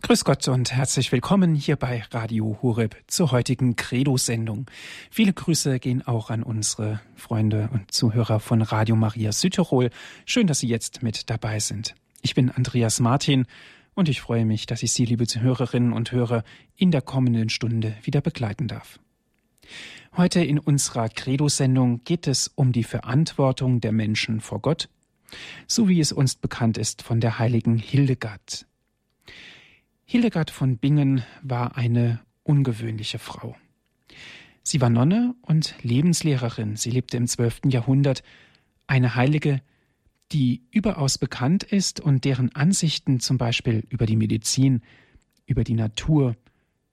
Grüß Gott und herzlich willkommen hier bei Radio Horeb zur heutigen Credo-Sendung. Viele Grüße gehen auch an unsere Freunde und Zuhörer von Radio Maria Südtirol. Schön, dass Sie jetzt mit dabei sind. Ich bin Andreas Martin und ich freue mich, dass ich Sie, liebe Hörerinnen und Hörer, in der kommenden Stunde wieder begleiten darf. Heute in unserer Credo-Sendung geht es um die Verantwortung der Menschen vor Gott, so wie es uns bekannt ist von der heiligen Hildegard. Hildegard von Bingen war eine ungewöhnliche Frau. Sie war Nonne und Lebenslehrerin. Sie lebte im 12. Jahrhundert, eine Heilige, die überaus bekannt ist und deren Ansichten zum Beispiel über die Medizin, über die Natur,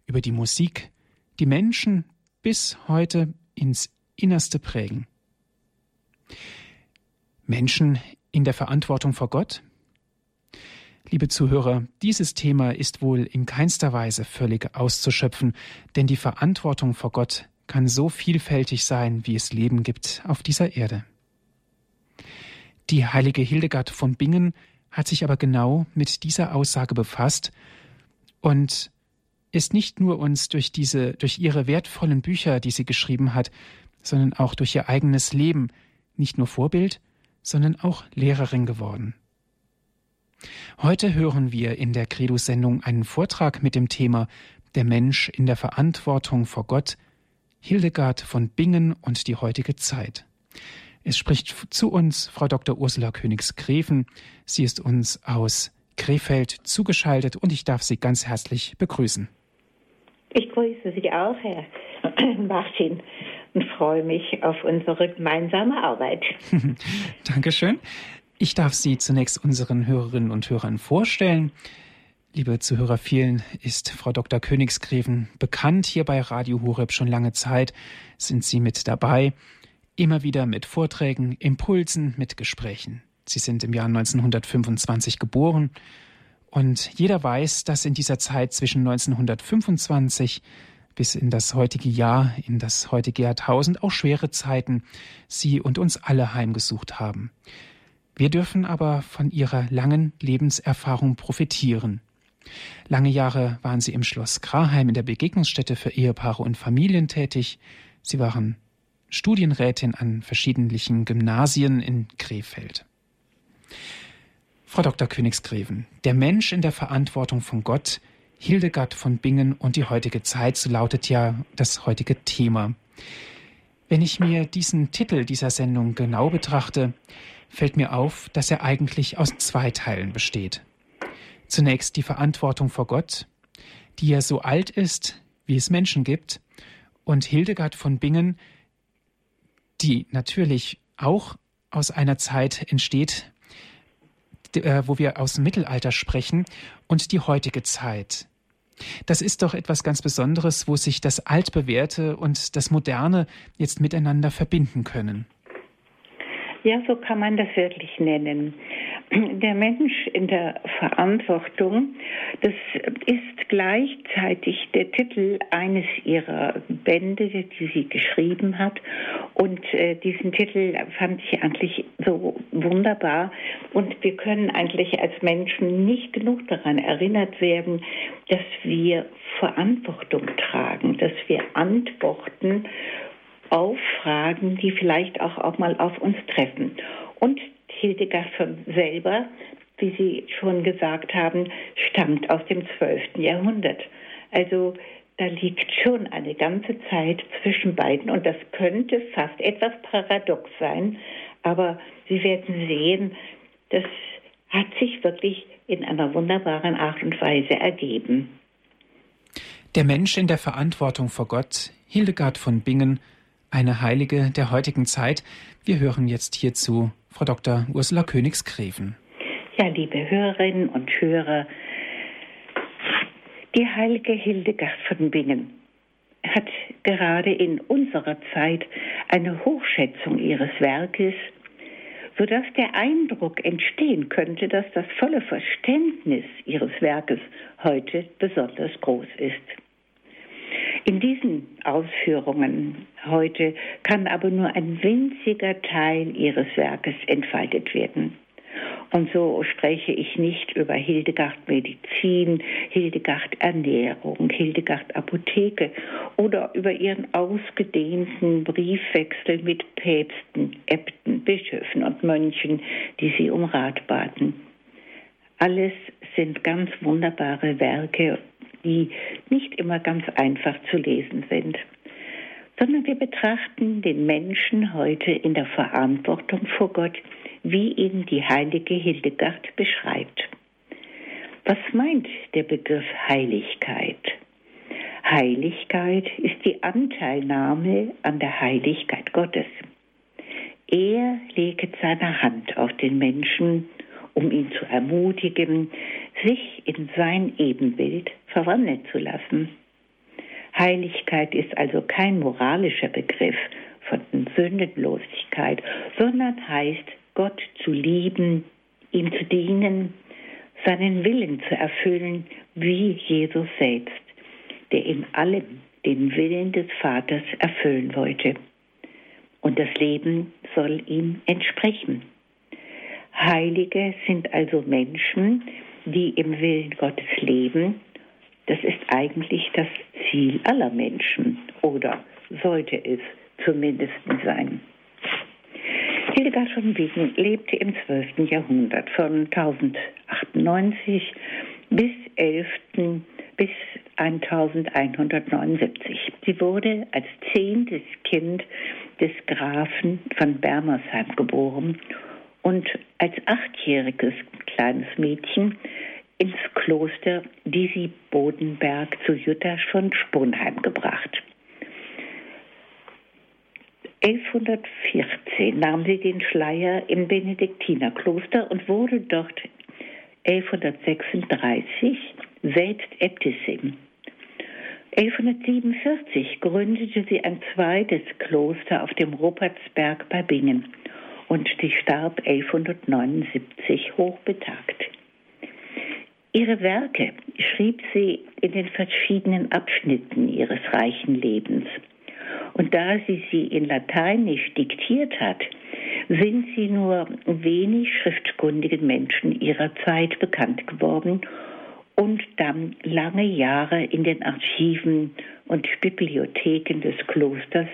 über die Musik die Menschen bis heute ins Innerste prägen. Menschen in der Verantwortung vor Gott, Liebe Zuhörer, dieses Thema ist wohl in keinster Weise völlig auszuschöpfen, denn die Verantwortung vor Gott kann so vielfältig sein, wie es Leben gibt auf dieser Erde. Die heilige Hildegard von Bingen hat sich aber genau mit dieser Aussage befasst und ist nicht nur uns durch diese, durch ihre wertvollen Bücher, die sie geschrieben hat, sondern auch durch ihr eigenes Leben nicht nur Vorbild, sondern auch Lehrerin geworden. Heute hören wir in der Credo-Sendung einen Vortrag mit dem Thema Der Mensch in der Verantwortung vor Gott, Hildegard von Bingen und die heutige Zeit. Es spricht zu uns Frau Dr. Ursula Königs-Greven. Sie ist uns aus Krefeld zugeschaltet und ich darf Sie ganz herzlich begrüßen. Ich grüße Sie auch, Herr Martin, und freue mich auf unsere gemeinsame Arbeit. Dankeschön. Ich darf Sie zunächst unseren Hörerinnen und Hörern vorstellen. Liebe Zuhörer, vielen ist Frau Dr. Königsgräven bekannt. Hier bei Radio Horeb schon lange Zeit sind Sie mit dabei. Immer wieder mit Vorträgen, Impulsen, mit Gesprächen. Sie sind im Jahr 1925 geboren. Und jeder weiß, dass in dieser Zeit zwischen 1925 bis in das heutige Jahr, in das heutige Jahrtausend auch schwere Zeiten Sie und uns alle heimgesucht haben. Wir dürfen aber von ihrer langen Lebenserfahrung profitieren. Lange Jahre waren sie im Schloss Graheim in der Begegnungsstätte für Ehepaare und Familien tätig. Sie waren Studienrätin an verschiedenen Gymnasien in Krefeld. Frau Dr. Königsgräven, der Mensch in der Verantwortung von Gott, Hildegard von Bingen und die heutige Zeit, so lautet ja das heutige Thema. Wenn ich mir diesen Titel dieser Sendung genau betrachte, fällt mir auf, dass er eigentlich aus zwei Teilen besteht. Zunächst die Verantwortung vor Gott, die ja so alt ist, wie es Menschen gibt, und Hildegard von Bingen, die natürlich auch aus einer Zeit entsteht, äh, wo wir aus dem Mittelalter sprechen, und die heutige Zeit. Das ist doch etwas ganz Besonderes, wo sich das Altbewährte und das Moderne jetzt miteinander verbinden können. Ja, so kann man das wirklich nennen. Der Mensch in der Verantwortung, das ist gleichzeitig der Titel eines ihrer Bände, die sie geschrieben hat. Und äh, diesen Titel fand ich eigentlich so wunderbar. Und wir können eigentlich als Menschen nicht genug daran erinnert werden, dass wir Verantwortung tragen, dass wir Antworten auf Fragen, die vielleicht auch, auch mal auf uns treffen. Und Hildegard selber, wie Sie schon gesagt haben, stammt aus dem 12. Jahrhundert. Also da liegt schon eine ganze Zeit zwischen beiden und das könnte fast etwas paradox sein, aber Sie werden sehen, das hat sich wirklich in einer wunderbaren Art und Weise ergeben. Der Mensch in der Verantwortung vor Gott, Hildegard von Bingen, eine Heilige der heutigen Zeit. Wir hören jetzt hierzu Frau Dr. Ursula Königsgräven. Ja, liebe Hörerinnen und Hörer, die heilige Hildegard von Bingen hat gerade in unserer Zeit eine Hochschätzung ihres Werkes, sodass der Eindruck entstehen könnte, dass das volle Verständnis ihres Werkes heute besonders groß ist. In diesen Ausführungen heute kann aber nur ein winziger Teil ihres Werkes entfaltet werden. Und so spreche ich nicht über Hildegard Medizin, Hildegard Ernährung, Hildegard Apotheke oder über ihren ausgedehnten Briefwechsel mit Päpsten, Äbten, Bischöfen und Mönchen, die sie um Rat baten. Alles sind ganz wunderbare Werke, die nicht immer ganz einfach zu lesen sind sondern wir betrachten den Menschen heute in der Verantwortung vor Gott, wie ihn die heilige Hildegard beschreibt. Was meint der Begriff Heiligkeit? Heiligkeit ist die Anteilnahme an der Heiligkeit Gottes. Er legt seine Hand auf den Menschen, um ihn zu ermutigen, sich in sein Ebenbild verwandeln zu lassen. Heiligkeit ist also kein moralischer Begriff von Sündenlosigkeit, sondern heißt, Gott zu lieben, ihm zu dienen, seinen Willen zu erfüllen, wie Jesus selbst, der in allem den Willen des Vaters erfüllen wollte. Und das Leben soll ihm entsprechen. Heilige sind also Menschen, die im Willen Gottes leben das ist eigentlich das Ziel aller Menschen oder sollte es zumindest sein. Hildegard von Bingen lebte im 12. Jahrhundert von 1098 bis 11. bis 1179. Sie wurde als zehntes Kind des Grafen von Bermersheim geboren und als achtjähriges kleines Mädchen ins Kloster Disi Bodenberg zu Jutta von Sponheim gebracht. 1114 nahm sie den Schleier im Benediktinerkloster und wurde dort 1136 selbst Äbtissin. 1147 gründete sie ein zweites Kloster auf dem Rupertsberg bei Bingen und sie starb 1179 hochbetagt. Ihre Werke schrieb sie in den verschiedenen Abschnitten ihres reichen Lebens. Und da sie sie in Lateinisch diktiert hat, sind sie nur wenig schriftkundigen Menschen ihrer Zeit bekannt geworden und dann lange Jahre in den Archiven und Bibliotheken des Klosters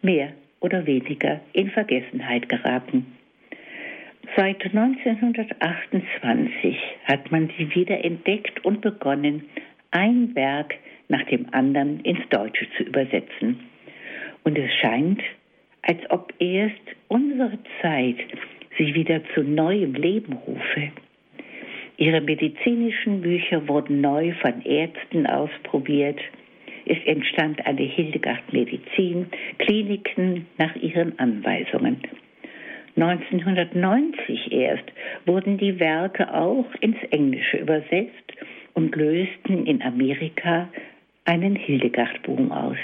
mehr oder weniger in Vergessenheit geraten. Seit 1928 hat man sie wieder entdeckt und begonnen, ein Werk nach dem anderen ins Deutsche zu übersetzen. Und es scheint, als ob erst unsere Zeit sie wieder zu neuem Leben rufe. Ihre medizinischen Bücher wurden neu von Ärzten ausprobiert. Es entstand eine Hildegard Medizin, Kliniken nach ihren Anweisungen. 1990 erst wurden die Werke auch ins Englische übersetzt und lösten in Amerika einen Hildegard-Boom aus.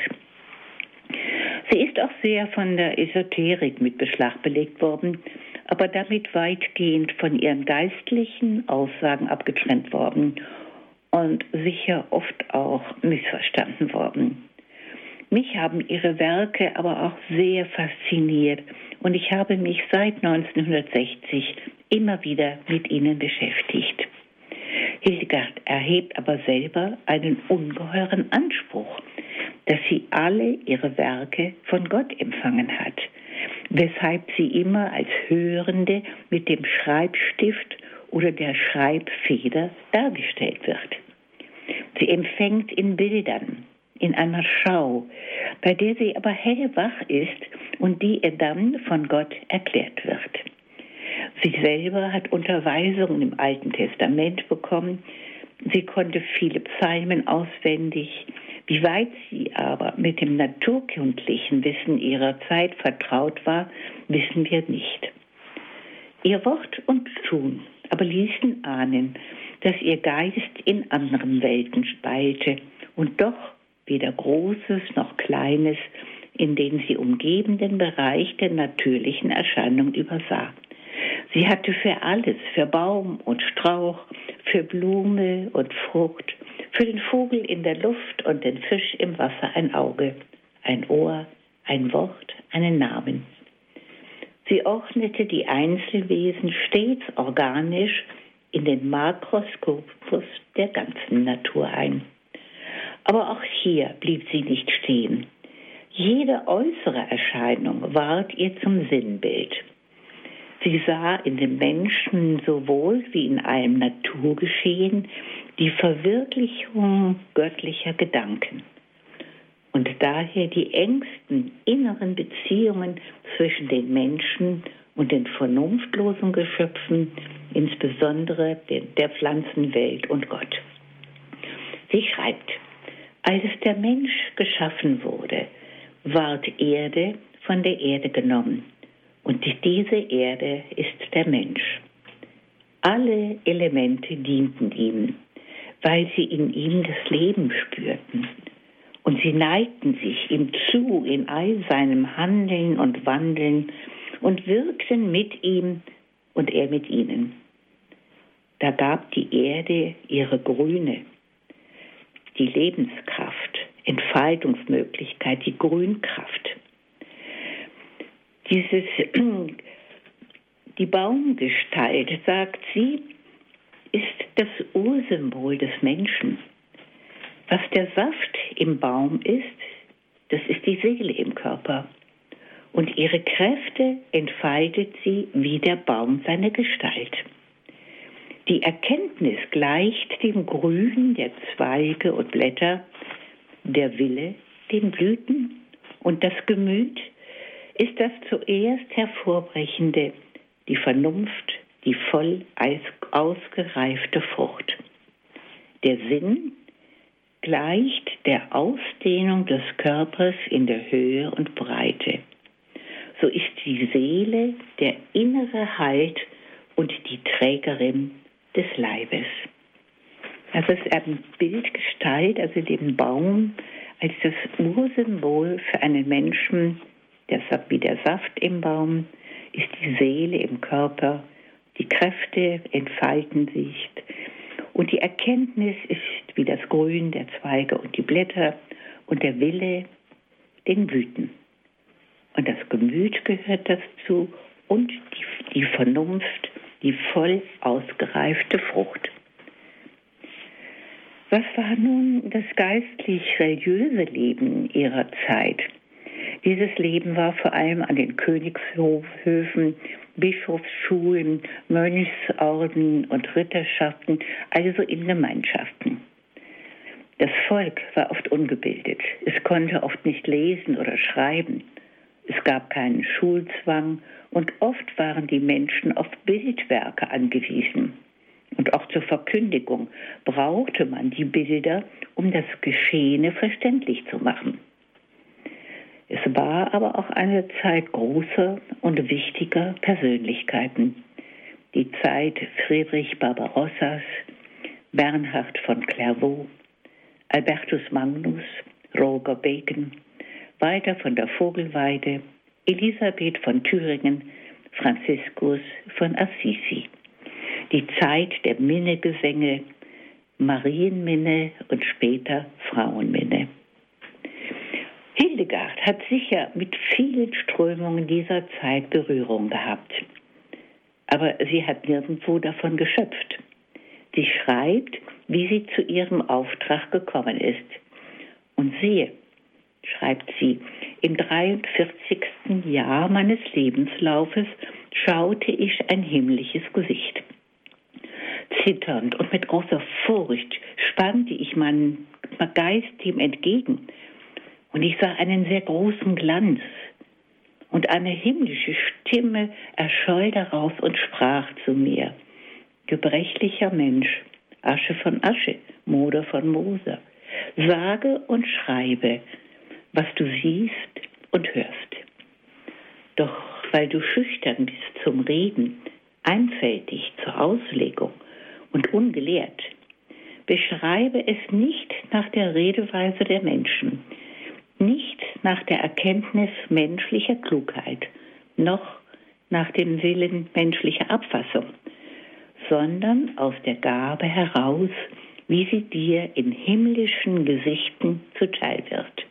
Sie ist auch sehr von der Esoterik mit Beschlag belegt worden, aber damit weitgehend von ihren geistlichen Aussagen abgetrennt worden und sicher oft auch missverstanden worden. Mich haben ihre Werke aber auch sehr fasziniert und ich habe mich seit 1960 immer wieder mit ihnen beschäftigt. Hildegard erhebt aber selber einen ungeheuren Anspruch, dass sie alle ihre Werke von Gott empfangen hat, weshalb sie immer als Hörende mit dem Schreibstift oder der Schreibfeder dargestellt wird. Sie empfängt in Bildern, in einer Schau, bei der sie aber hellwach ist und die ihr dann von Gott erklärt wird. Sie selber hat Unterweisungen im Alten Testament bekommen. Sie konnte viele Psalmen auswendig. Wie weit sie aber mit dem naturkundlichen Wissen ihrer Zeit vertraut war, wissen wir nicht. Ihr Wort und Tun aber ließen ahnen, dass ihr Geist in anderen Welten speilte und doch weder Großes noch Kleines in den sie umgebenden Bereich der natürlichen Erscheinung übersah. Sie hatte für alles, für Baum und Strauch, für Blume und Frucht, für den Vogel in der Luft und den Fisch im Wasser ein Auge, ein Ohr, ein Wort, einen Namen. Sie ordnete die Einzelwesen stets organisch in den Makroskopus der ganzen Natur ein. Aber auch hier blieb sie nicht stehen. Jede äußere Erscheinung ward ihr zum Sinnbild. Sie sah in dem Menschen sowohl wie in allem Naturgeschehen die Verwirklichung göttlicher Gedanken und daher die engsten inneren Beziehungen zwischen den Menschen und den vernunftlosen Geschöpfen, insbesondere der Pflanzenwelt und Gott. Sie schreibt, als der Mensch geschaffen wurde, ward Erde von der Erde genommen und diese Erde ist der Mensch. Alle Elemente dienten ihm, weil sie in ihm das Leben spürten. Und sie neigten sich ihm zu in all seinem Handeln und Wandeln und wirkten mit ihm und er mit ihnen. Da gab die Erde ihre Grüne, die Lebenskraft, Entfaltungsmöglichkeit, die Grünkraft. Dieses, die Baumgestalt, sagt sie, ist das Ursymbol des Menschen. Was der Saft im Baum ist, das ist die Seele im Körper. Und ihre Kräfte entfaltet sie wie der Baum seine Gestalt. Die Erkenntnis gleicht dem Grün der Zweige und Blätter, der Wille den Blüten und das Gemüt ist das zuerst hervorbrechende, die Vernunft, die voll ausgereifte Frucht. Der Sinn gleicht der Ausdehnung des Körpers in der Höhe und Breite. So ist die Seele der innere Halt und die Trägerin des Leibes. Das ist ein Bildgestalt, also den Baum als das Ursymbol für einen Menschen, der, wie der Saft im Baum ist die Seele im Körper, die Kräfte entfalten sich und die Erkenntnis ist wie das Grün der Zweige und die Blätter und der Wille den Blüten. Und das Gemüt gehört dazu und die, die Vernunft, die voll ausgereifte Frucht. Was war nun das geistlich-religiöse Leben ihrer Zeit? Dieses Leben war vor allem an den Königshöfen, Bischofsschulen, Mönchsorden und Ritterschaften, also in Gemeinschaften. Das Volk war oft ungebildet. Es konnte oft nicht lesen oder schreiben. Es gab keinen Schulzwang und oft waren die Menschen auf Bildwerke angewiesen. Und auch zur Verkündigung brauchte man die Bilder, um das Geschehene verständlich zu machen. Es war aber auch eine Zeit großer und wichtiger Persönlichkeiten. Die Zeit Friedrich Barbarossas, Bernhard von Clairvaux, Albertus Magnus, Roger Bacon, Walter von der Vogelweide, Elisabeth von Thüringen, Franziskus von Assisi die Zeit der Minnegesänge, Marienminne und später Frauenminne. Hildegard hat sicher mit vielen Strömungen dieser Zeit Berührung gehabt. Aber sie hat nirgendwo davon geschöpft. Sie schreibt, wie sie zu ihrem Auftrag gekommen ist. Und siehe, schreibt sie, im 43. Jahr meines Lebenslaufes schaute ich ein himmlisches Gesicht. Zitternd und mit großer Furcht spannte ich meinen Geist ihm entgegen. Und ich sah einen sehr großen Glanz. Und eine himmlische Stimme erscholl daraus und sprach zu mir, gebrechlicher Mensch, Asche von Asche, Moder von Moser, sage und schreibe, was du siehst und hörst. Doch weil du schüchtern bist zum Reden, einfältig zur Auslegung und ungelehrt. Beschreibe es nicht nach der Redeweise der Menschen, nicht nach der Erkenntnis menschlicher Klugheit, noch nach dem Willen menschlicher Abfassung, sondern aus der Gabe heraus, wie sie dir in himmlischen Gesichten zuteil wird,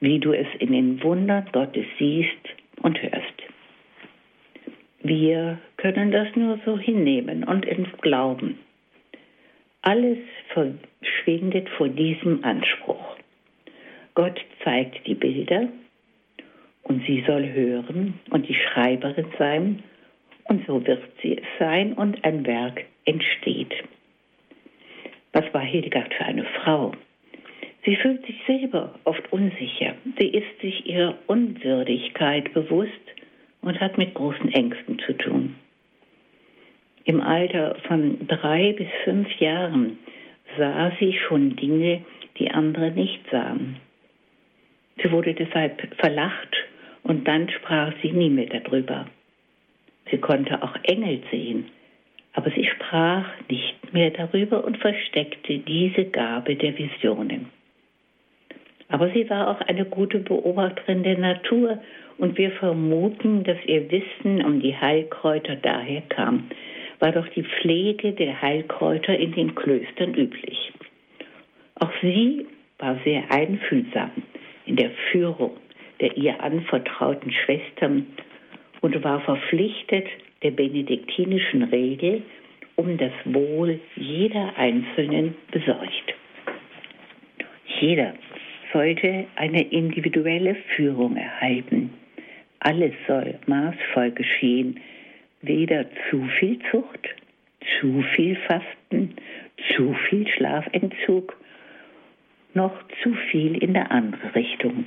wie du es in den Wundern Gottes siehst und hörst. Wir können das nur so hinnehmen und glauben. Alles verschwindet vor diesem Anspruch. Gott zeigt die Bilder und sie soll hören und die Schreiberin sein und so wird sie es sein und ein Werk entsteht. Was war Hildegard für eine Frau? Sie fühlt sich selber oft unsicher. Sie ist sich ihrer Unwürdigkeit bewusst und hat mit großen Ängsten zu tun. Im Alter von drei bis fünf Jahren sah sie schon Dinge, die andere nicht sahen. Sie wurde deshalb verlacht und dann sprach sie nie mehr darüber. Sie konnte auch Engel sehen, aber sie sprach nicht mehr darüber und versteckte diese Gabe der Visionen. Aber sie war auch eine gute Beobachterin der Natur und wir vermuten, dass ihr Wissen um die Heilkräuter daher kam, war doch die Pflege der Heilkräuter in den Klöstern üblich. Auch sie war sehr einfühlsam in der Führung der ihr anvertrauten Schwestern und war verpflichtet der benediktinischen Regel um das Wohl jeder Einzelnen besorgt. Jeder sollte eine individuelle Führung erhalten. Alles soll maßvoll geschehen, weder zu viel Zucht, zu viel Fasten, zu viel Schlafentzug, noch zu viel in der andere Richtung.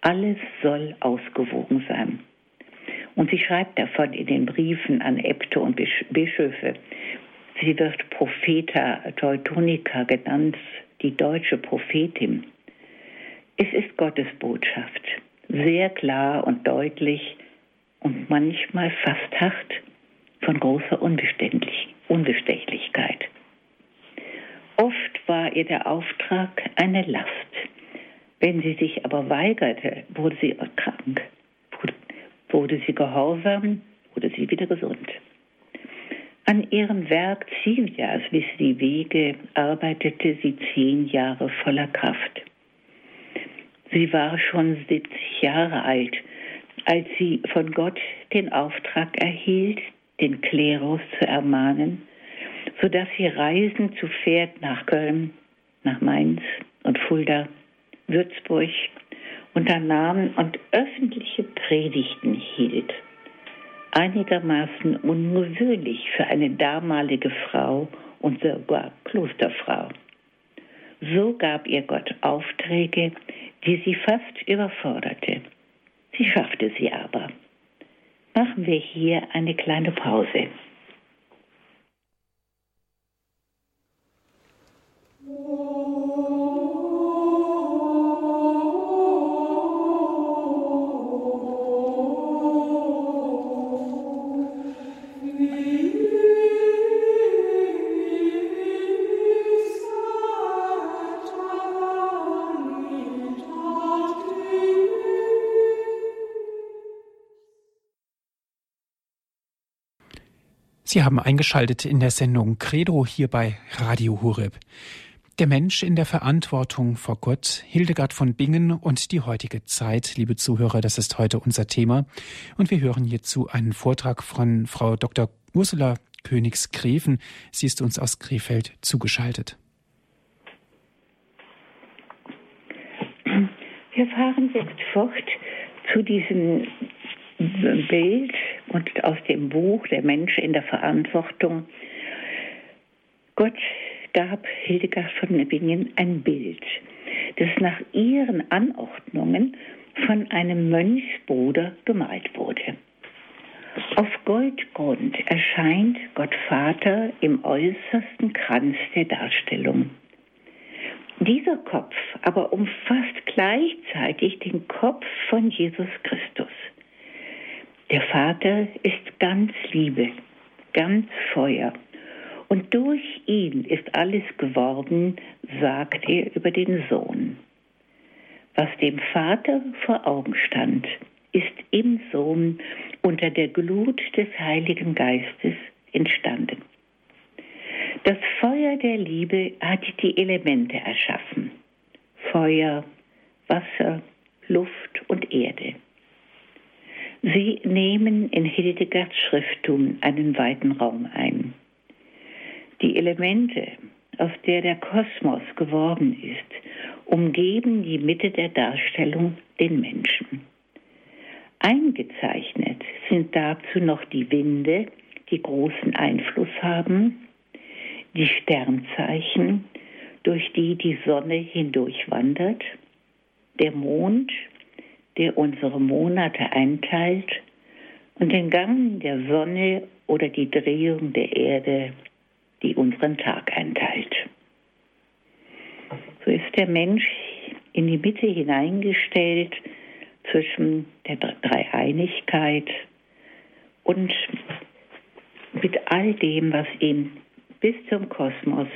Alles soll ausgewogen sein. Und sie schreibt davon in den Briefen an Äbte und Bischöfe. Sie wird Propheta Teutonica genannt, die deutsche Prophetin. Es ist Gottes Botschaft, sehr klar und deutlich und manchmal fast hart von großer Unbestechlichkeit. Oft war ihr der Auftrag eine Last. Wenn sie sich aber weigerte, wurde sie krank, wurde sie gehorsam, wurde sie wieder gesund. An ihrem Werk Silvias, wie die Wege, arbeitete sie zehn Jahre voller Kraft. Sie war schon 70 Jahre alt, als sie von Gott den Auftrag erhielt, den Klerus zu ermahnen, sodass sie Reisen zu Pferd nach Köln, nach Mainz und Fulda, Würzburg unternahm und öffentliche Predigten hielt. Einigermaßen ungewöhnlich für eine damalige Frau und sogar Klosterfrau. So gab ihr Gott Aufträge, die sie fast überforderte. Sie schaffte sie aber. Machen wir hier eine kleine Pause. Sie haben eingeschaltet in der Sendung Credo hier bei Radio Horeb. Der Mensch in der Verantwortung vor Gott, Hildegard von Bingen und die heutige Zeit, liebe Zuhörer, das ist heute unser Thema. Und wir hören hierzu einen Vortrag von Frau Dr. Ursula Königs-Greven. Sie ist uns aus Krefeld zugeschaltet. Wir fahren jetzt fort zu diesem Bild und aus dem Buch Der Mensch in der Verantwortung. Gott gab Hildegard von Bingen ein Bild, das nach ihren Anordnungen von einem Mönchsbruder gemalt wurde. Auf Goldgrund erscheint Gott Vater im äußersten Kranz der Darstellung. Dieser Kopf aber umfasst gleichzeitig den Kopf von Jesus Christus. Der Vater ist ganz Liebe, ganz Feuer. Und durch ihn ist alles geworden, sagt er über den Sohn. Was dem Vater vor Augen stand, ist im Sohn unter der Glut des Heiligen Geistes entstanden. Das Feuer der Liebe hat die Elemente erschaffen. Feuer, Wasser, Luft und Erde. Sie nehmen in Hildegards Schrifttum einen weiten Raum ein. Die Elemente, auf der der Kosmos geworden ist, umgeben die Mitte der Darstellung den Menschen. Eingezeichnet sind dazu noch die Winde, die großen Einfluss haben, die Sternzeichen, durch die die Sonne hindurchwandert, der Mond, der unsere Monate einteilt, und den Gang der Sonne oder die Drehung der Erde, die unseren Tag einteilt. So ist der Mensch in die Mitte hineingestellt zwischen der Dreieinigkeit und mit all dem, was ihn bis zum Kosmos,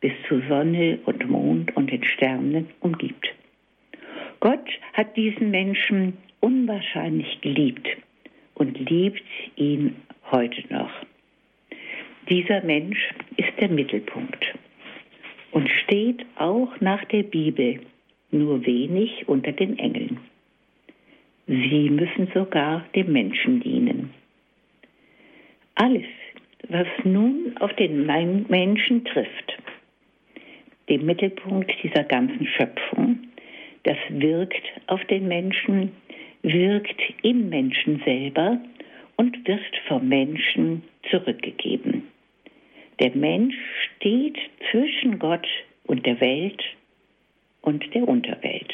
bis zu Sonne und Mond und den Sternen umgibt. Gott hat diesen Menschen unwahrscheinlich geliebt und liebt ihn heute noch. Dieser Mensch ist der Mittelpunkt und steht auch nach der Bibel nur wenig unter den Engeln. Sie müssen sogar dem Menschen dienen. Alles, was nun auf den Menschen trifft, dem Mittelpunkt dieser ganzen Schöpfung, das wirkt auf den Menschen, wirkt im Menschen selber und wird vom Menschen zurückgegeben. Der Mensch steht zwischen Gott und der Welt und der Unterwelt.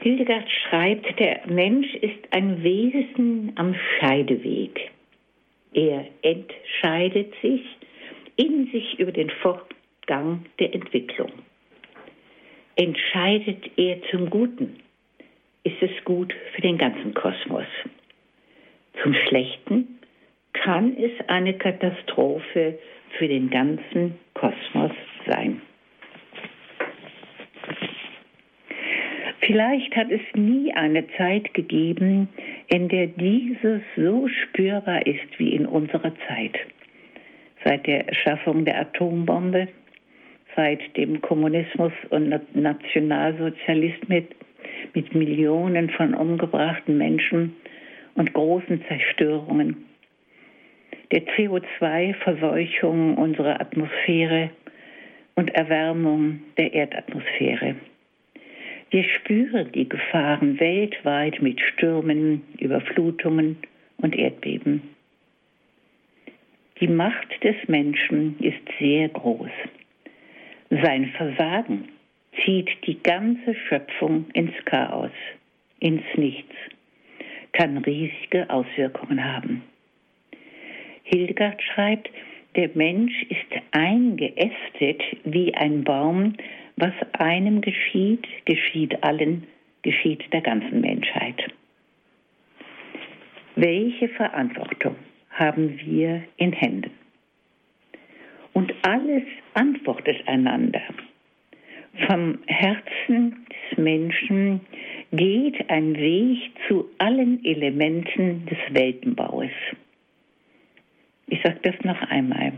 Hildegard schreibt, der Mensch ist ein Wesen am Scheideweg. Er entscheidet sich in sich über den Fortgang der Entwicklung. Entscheidet er zum Guten, ist es gut für den ganzen Kosmos. Zum Schlechten kann es eine Katastrophe für den ganzen Kosmos sein. Vielleicht hat es nie eine Zeit gegeben, in der dieses so spürbar ist wie in unserer Zeit. Seit der Erschaffung der Atombombe, seit dem Kommunismus und Nationalsozialismus mit, Millionen von umgebrachten Menschen und großen Zerstörungen, der CO2-Verseuchung unserer Atmosphäre und Erwärmung der Erdatmosphäre. Wir spüren die Gefahren weltweit mit Stürmen, Überflutungen und Erdbeben. Die Macht des Menschen ist sehr groß. Sein Versagen zieht die ganze Schöpfung ins Chaos, ins Nichts, kann riesige Auswirkungen haben. Hildegard schreibt, der Mensch ist eingeästet wie ein Baum, was einem geschieht, geschieht allen, geschieht der ganzen Menschheit. Welche Verantwortung haben wir in Händen? Und alles antwortet einander. Vom Herzen des Menschen geht ein Weg zu allen Elementen des Weltenbaues. Ich sage das noch einmal.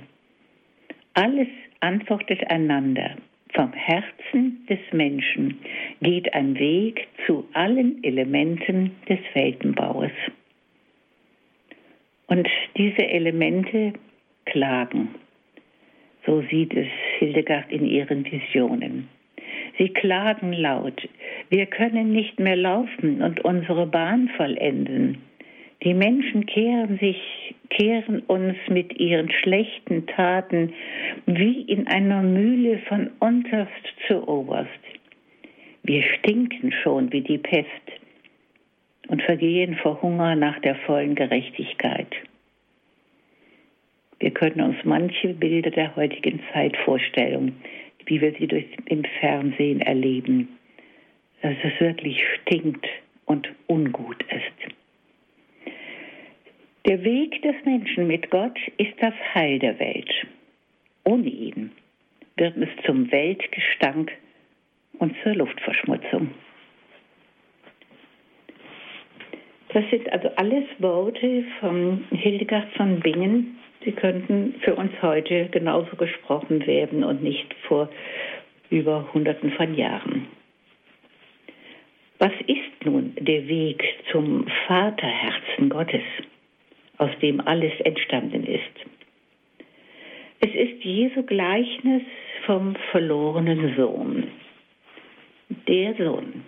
Alles antwortet einander. Vom Herzen des Menschen geht ein Weg zu allen Elementen des Weltenbaues. Und diese Elemente klagen. So sieht es Hildegard in ihren Visionen. Sie klagen laut. Wir können nicht mehr laufen und unsere Bahn vollenden. Die Menschen kehren sich, kehren uns mit ihren schlechten Taten wie in einer Mühle von unterst zu oberst. Wir stinken schon wie die Pest und vergehen vor Hunger nach der vollen Gerechtigkeit. Wir können uns manche Bilder der heutigen Zeit vorstellen, wie wir sie durch im Fernsehen erleben, dass es wirklich stinkt und ungut ist. Der Weg des Menschen mit Gott ist das Heil der Welt. Ohne ihn wird es zum Weltgestank und zur Luftverschmutzung. Das sind also alles Worte von Hildegard von Bingen. Sie könnten für uns heute genauso gesprochen werden und nicht vor über Hunderten von Jahren. Was ist nun der Weg zum Vaterherzen Gottes, aus dem alles entstanden ist. Es ist Jesu Gleichnis vom verlorenen Sohn. Der Sohn,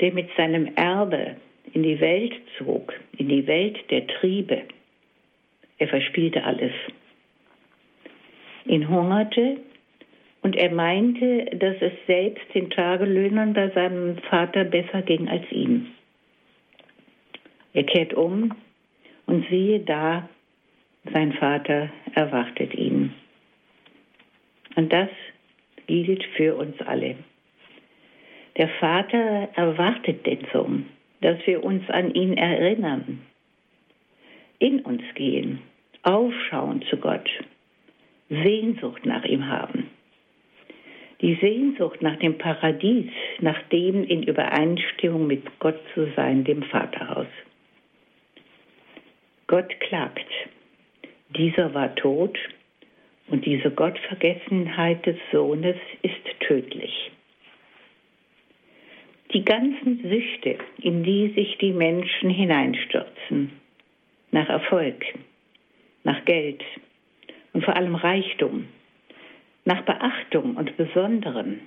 der mit seinem Erbe in die Welt zog, in die Welt der Triebe. Er verspielte alles. Ihn hungerte und er meinte, dass es selbst den Tagelöhnern bei seinem Vater besser ging als ihm. Er kehrt um und siehe da, sein Vater erwartet ihn. Und das gilt für uns alle. Der Vater erwartet den Sohn, dass wir uns an ihn erinnern, in uns gehen, aufschauen zu Gott, Sehnsucht nach ihm haben. Die Sehnsucht nach dem Paradies, nach dem in Übereinstimmung mit Gott zu sein, dem Vaterhaus. Gott klagt. Dieser war tot und diese Gottvergessenheit des Sohnes ist tödlich. Die ganzen Süchte, in die sich die Menschen hineinstürzen, nach Erfolg, nach Geld und vor allem Reichtum, nach Beachtung und Besonderem,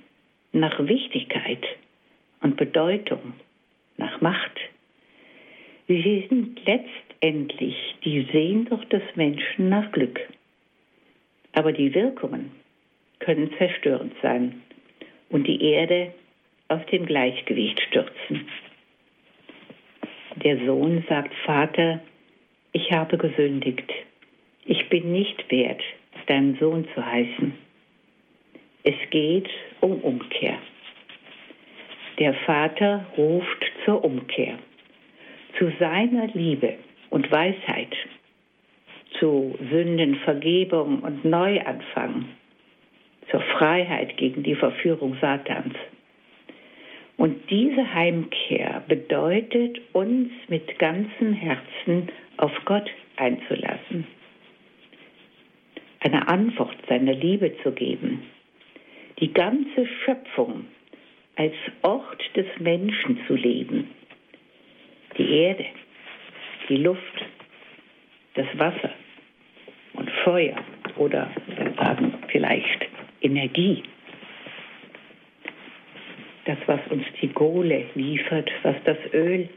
nach Wichtigkeit und Bedeutung, nach Macht. Sie sind letztendlich die Sehnsucht des Menschen nach Glück. Aber die Wirkungen können zerstörend sein und die Erde aus dem Gleichgewicht stürzen. Der Sohn sagt, Vater, ich habe gesündigt. Ich bin nicht wert, dein Sohn zu heißen. Es geht um Umkehr. Der Vater ruft zur Umkehr, zu seiner Liebe und Weisheit, zu Sündenvergebung und Neuanfang, zur Freiheit gegen die Verführung Satans. Und diese Heimkehr bedeutet, uns mit ganzem Herzen auf Gott einzulassen, eine Antwort seiner Liebe zu geben, die ganze Schöpfung als Ort des Menschen zu leben, die Erde, die Luft, das Wasser und Feuer oder sagen vielleicht Energie. Das, was uns die Kohle liefert, was das Öl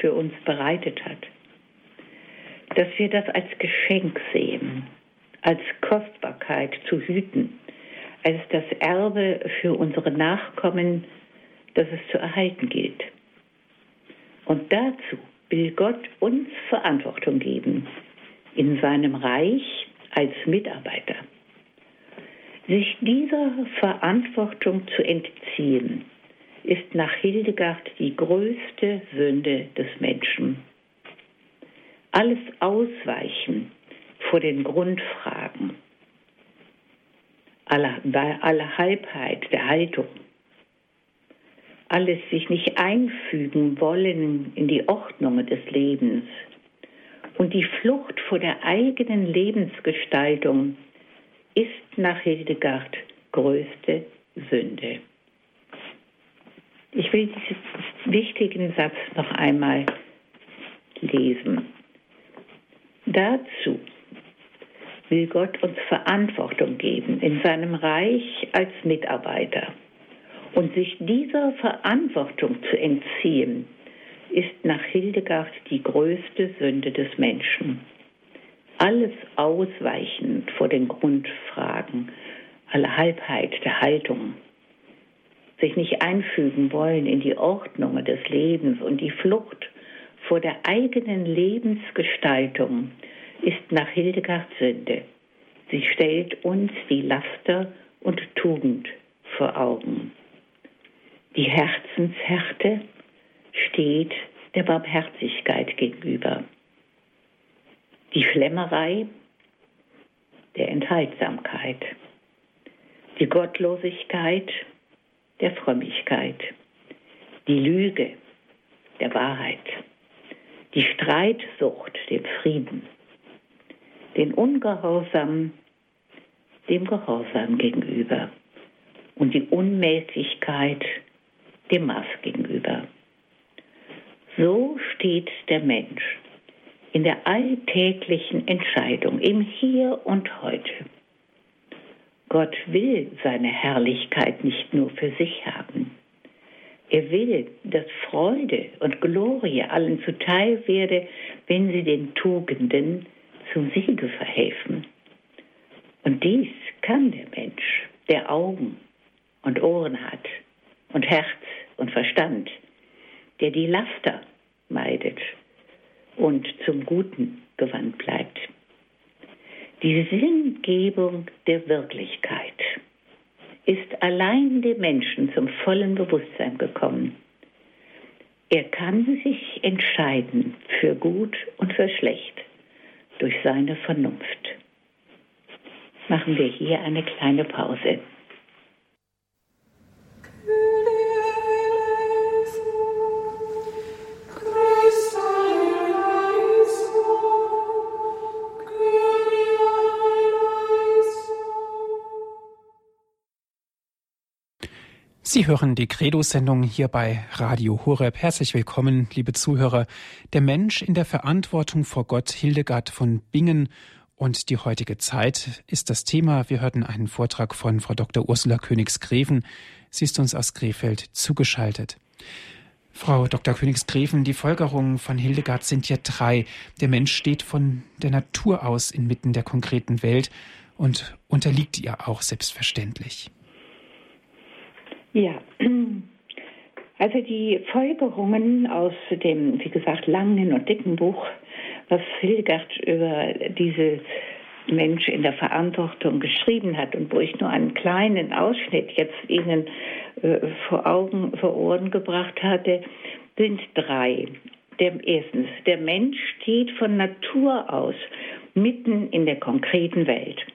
für uns bereitet hat. Dass wir das als Geschenk sehen, als Kostbarkeit zu hüten, als das Erbe für unsere Nachkommen, das es zu erhalten gilt. Und dazu will Gott uns Verantwortung geben, in seinem Reich als Mitarbeiter. Sich dieser Verantwortung zu entziehen, ist nach Hildegard die größte Sünde des Menschen. Alles Ausweichen vor den Grundfragen, aller, aller Halbheit der Haltung, alles sich nicht einfügen wollen in die Ordnung des Lebens und die Flucht vor der eigenen Lebensgestaltung ist nach Hildegard größte Sünde. Ich will diesen wichtigen Satz noch einmal lesen. Dazu will Gott uns Verantwortung geben in seinem Reich als Mitarbeiter. Und sich dieser Verantwortung zu entziehen, ist nach Hildegard die größte Sünde des Menschen. Alles ausweichend vor den Grundfragen, aller Halbheit der Haltung, sich nicht einfügen wollen in die Ordnung des Lebens und die Flucht vor der eigenen Lebensgestaltung ist nach Hildegard Sünde. Sie stellt uns die Laster und Tugend vor Augen. Die Herzenshärte steht der Barmherzigkeit gegenüber. Die Schlemmerei der Enthaltsamkeit. Die Gottlosigkeit der Frömmigkeit, die Lüge der Wahrheit, die Streitsucht dem Frieden, den Ungehorsam dem Gehorsam gegenüber und die Unmäßigkeit dem Maß gegenüber. So steht der Mensch in der alltäglichen Entscheidung, im Hier und Heute. Gott will seine Herrlichkeit nicht nur für sich haben. Er will, dass Freude und Glorie allen zuteil werde, wenn sie den Tugenden zum Siege verhelfen. Und dies kann der Mensch, der Augen und Ohren hat und Herz und Verstand, der die Laster meidet und zum Guten gewandt bleibt. Die Sinngebung der Wirklichkeit ist allein dem Menschen zum vollen Bewusstsein gekommen. Er kann sich entscheiden für gut und für schlecht durch seine Vernunft. Machen wir hier eine kleine Pause. Sie hören die Credo-Sendung hier bei Radio Horeb. Herzlich willkommen, liebe Zuhörer. Der Mensch in der Verantwortung vor Gott, Hildegard von Bingen. Und die heutige Zeit ist das Thema. Wir hörten einen Vortrag von Frau Dr. Ursula Königsgräfen. Sie ist uns aus Krefeld zugeschaltet. Frau Dr. Königsgräfen, die Folgerungen von Hildegard sind ja drei. Der Mensch steht von der Natur aus inmitten der konkreten Welt und unterliegt ihr auch selbstverständlich. Ja, also die Folgerungen aus dem, wie gesagt, langen und dicken Buch, was Hildegard über diese Mensch in der Verantwortung geschrieben hat und wo ich nur einen kleinen Ausschnitt jetzt Ihnen äh, vor Augen, vor Ohren gebracht hatte, sind drei. Der, erstens, der Mensch steht von Natur aus mitten in der konkreten Welt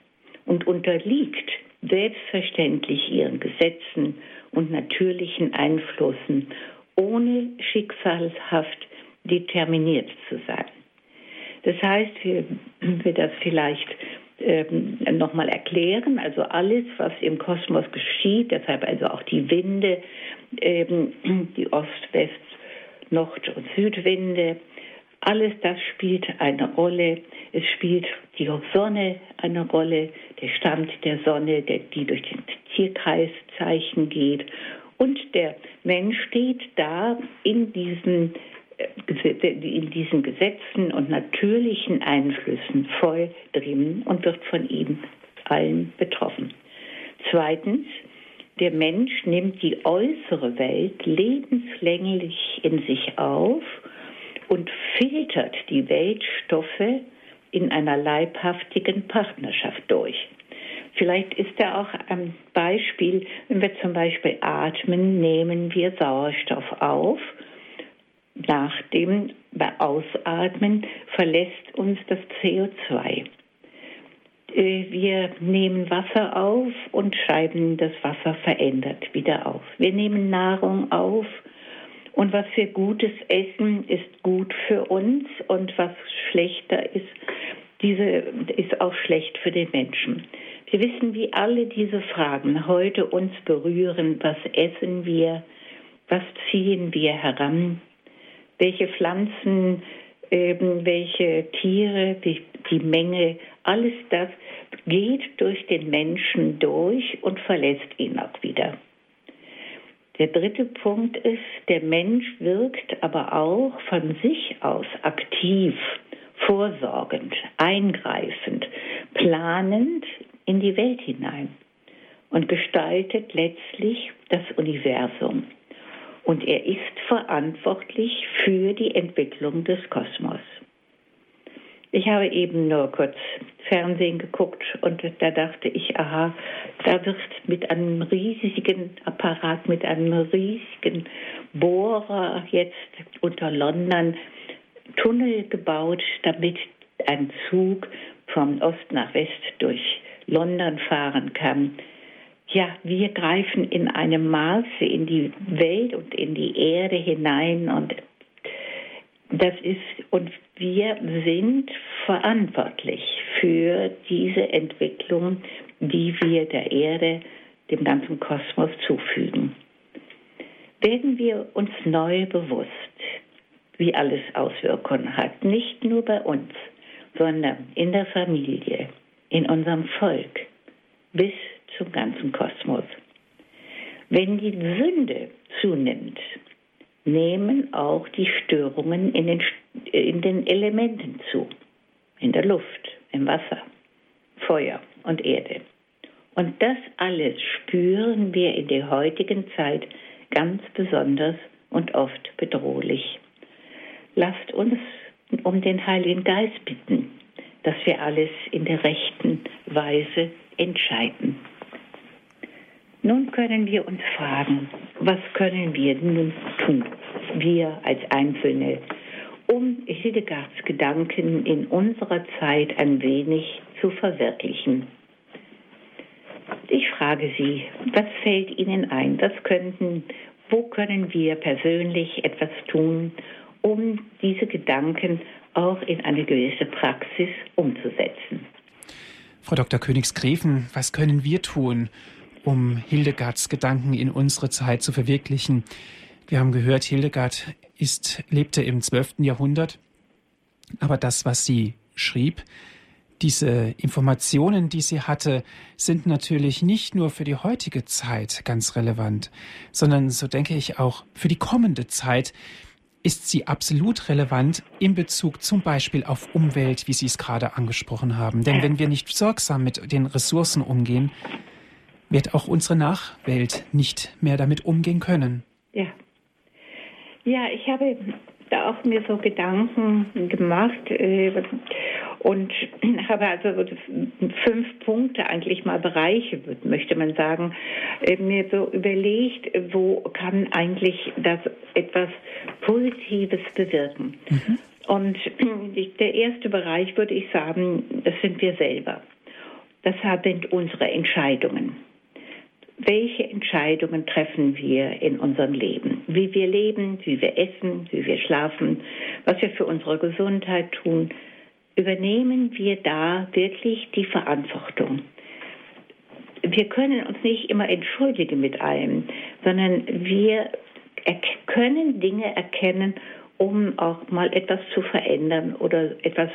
und unterliegt selbstverständlich ihren Gesetzen und natürlichen Einflüssen, ohne schicksalshaft determiniert zu sein. Das heißt, wir, wir das vielleicht ähm, nochmal erklären, also alles, was im Kosmos geschieht, deshalb also auch die Winde, ähm, die Ost-, West-, Nord- und Südwinde, alles das spielt eine Rolle. Es spielt die Sonne eine Rolle, der Stand der Sonne, der, die durch den Tierkreiszeichen geht. Und der Mensch steht da in diesen, äh, in diesen Gesetzen und natürlichen Einflüssen voll drin und wird von ihm allen betroffen. Zweitens, der Mensch nimmt die äußere Welt lebenslänglich in sich auf und filtert die Weltstoffe in einer leibhaftigen Partnerschaft durch. Vielleicht ist da auch ein Beispiel, wenn wir zum Beispiel atmen, nehmen wir Sauerstoff auf. Nach dem Ausatmen verlässt uns das CO2. Äh, wir nehmen Wasser auf und schreiben das Wasser verändert wieder auf. Wir nehmen Nahrung auf und was wir Gutes essen, ist gut für uns und was schlechter ist, diese ist auch schlecht für den Menschen. Wir wissen, wie alle diese Fragen heute uns berühren. Was essen wir? Was ziehen wir heran? Welche Pflanzen, ähm, welche Tiere, die, die Menge, alles das geht durch den Menschen durch und verlässt ihn auch wieder. Der dritte Punkt ist, der Mensch wirkt aber auch von sich aus aktiv, vorsorgend, eingreifend, planend in die Welt hinein und gestaltet letztlich das Universum. Und er ist verantwortlich für die Entwicklung des Kosmos. Ich habe eben nur kurz Fernsehen geguckt und da dachte ich, aha, da wird mit einem riesigen Apparat, mit einem riesigen Bohrer jetzt unter London Tunnel gebaut, damit ein Zug von Ost nach West durch London fahren kann. Ja, wir greifen in einem Maße in die Welt und in die Erde hinein und das ist, und wir sind verantwortlich für diese Entwicklung, die wir der Erde, dem ganzen Kosmos zufügen. Werden wir uns neu bewusst, wie alles Auswirkungen hat. Nicht nur bei uns, sondern in der Familie, in unserem Volk, bis zum ganzen Kosmos. Wenn die Sünde zunimmt, nehmen auch die Störungen in den, in den Elementen zu, in der Luft, im Wasser, Feuer und Erde. Und das alles spüren wir in der heutigen Zeit ganz besonders und oft bedrohlich. Lasst uns um den Heiligen Geist bitten, dass wir alles in der rechten Weise entscheiden. Nun können wir uns fragen, was können wir nun tun, wir als Einzelne, um Hildegards Gedanken in unserer Zeit ein wenig zu verwirklichen. Ich frage Sie, was fällt Ihnen ein? Was könnten, wo können wir persönlich etwas tun, um diese Gedanken auch in eine gewisse Praxis umzusetzen? Frau Dr. Königsgräfen, was können wir tun, um Hildegards Gedanken in unsere Zeit zu verwirklichen? Wir haben gehört, Hildegard ist, lebte im 12. Jahrhundert, aber das, was sie schrieb, diese Informationen, die sie hatte, sind natürlich nicht nur für die heutige Zeit ganz relevant, sondern so denke ich auch für die kommende Zeit ist sie absolut relevant in Bezug zum Beispiel auf Umwelt, wie Sie es gerade angesprochen haben. Denn wenn wir nicht sorgsam mit den Ressourcen umgehen, wird auch unsere Nachwelt nicht mehr damit umgehen können. Ja. Ja, ich habe da auch mir so Gedanken gemacht äh, und habe also fünf Punkte eigentlich mal Bereiche, möchte man sagen, äh, mir so überlegt, wo kann eigentlich das etwas Positives bewirken. Mhm. Und der erste Bereich würde ich sagen, das sind wir selber. Das sind unsere Entscheidungen welche Entscheidungen treffen wir in unserem Leben? Wie wir leben, wie wir essen, wie wir schlafen, was wir für unsere Gesundheit tun. Übernehmen wir da wirklich die Verantwortung? Wir können uns nicht immer entschuldigen mit allem, sondern wir können Dinge erkennen, um auch mal etwas zu verändern oder etwas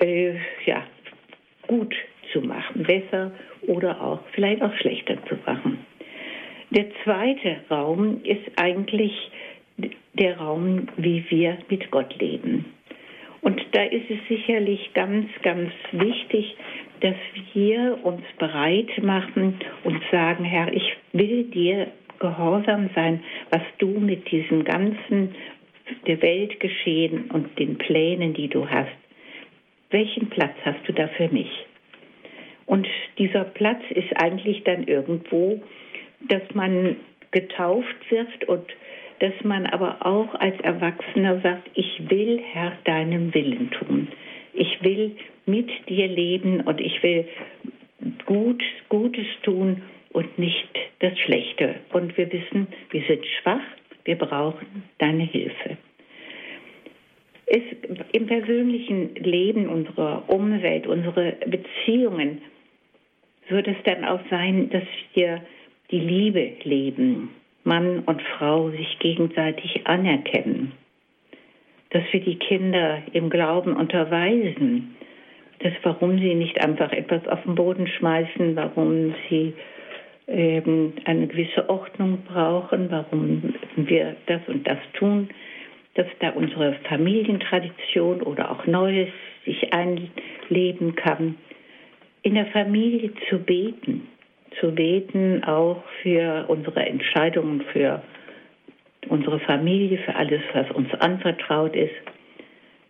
äh, ja, gut zu machen, besser oder auch vielleicht auch schlechter zu machen. Der zweite Raum ist eigentlich der Raum, wie wir mit Gott leben. Und da ist es sicherlich ganz, ganz wichtig, dass wir uns bereit machen und sagen, Herr, ich will dir gehorsam sein, was du mit diesem ganzen der Welt geschehen und den Plänen, die du hast. Welchen Platz hast du da für mich? Und dieser Platz ist eigentlich dann irgendwo, dass man getauft wird und dass man aber auch als Erwachsener sagt, ich will Herr deinen Willen tun. Ich will mit dir leben und ich will gut, Gutes tun und nicht das Schlechte. Und wir wissen, wir sind schwach, wir brauchen deine Hilfe. Es, Im persönlichen Leben unserer Umwelt, unsere Beziehungen wird es dann auch sein, dass wir die Liebe leben, Mann und Frau sich gegenseitig anerkennen, dass wir die Kinder im Glauben unterweisen, dass warum sie nicht einfach etwas auf den Boden schmeißen, warum sie ähm, eine gewisse Ordnung brauchen, warum wir das und das tun, dass da unsere Familientradition oder auch Neues sich einleben kann in der Familie zu beten, zu beten auch für unsere Entscheidungen, für unsere Familie, für alles, was uns anvertraut ist.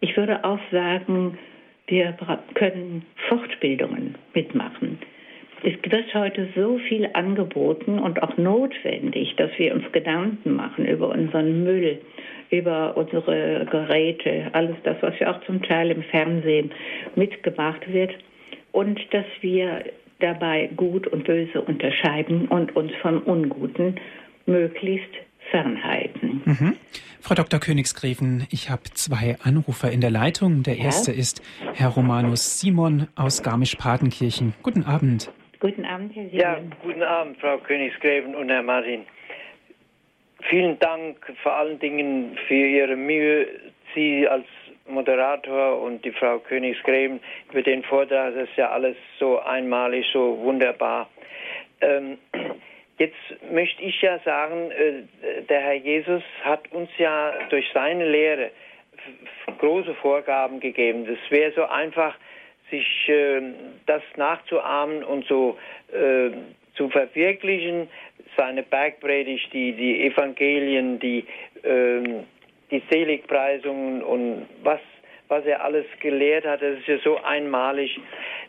Ich würde auch sagen, wir können Fortbildungen mitmachen. Es wird heute so viel angeboten und auch notwendig, dass wir uns Gedanken machen über unseren Müll, über unsere Geräte, alles das, was ja auch zum Teil im Fernsehen mitgemacht wird und dass wir dabei Gut und Böse unterscheiden und uns von Unguten möglichst fernhalten. Mhm. Frau Dr. Königsgräfen, ich habe zwei Anrufer in der Leitung. Der ja? erste ist Herr Romanus Simon aus Garmisch-Partenkirchen. Guten Abend. Guten Abend, Herr Simon. Ja, guten Abend, Frau Königsgräfen und Herr Martin. vielen Dank vor allen Dingen für Ihre Mühe, Sie als Moderator und die Frau Königsgräben über den Vortrag. Das ist ja alles so einmalig, so wunderbar. Ähm, jetzt möchte ich ja sagen, äh, der Herr Jesus hat uns ja durch seine Lehre große Vorgaben gegeben. Das wäre so einfach, sich äh, das nachzuahmen und so äh, zu verwirklichen. Seine Bergpredigt, die, die Evangelien, die, ähm, die Seligpreisungen und was, was er alles gelehrt hat, das ist ja so einmalig.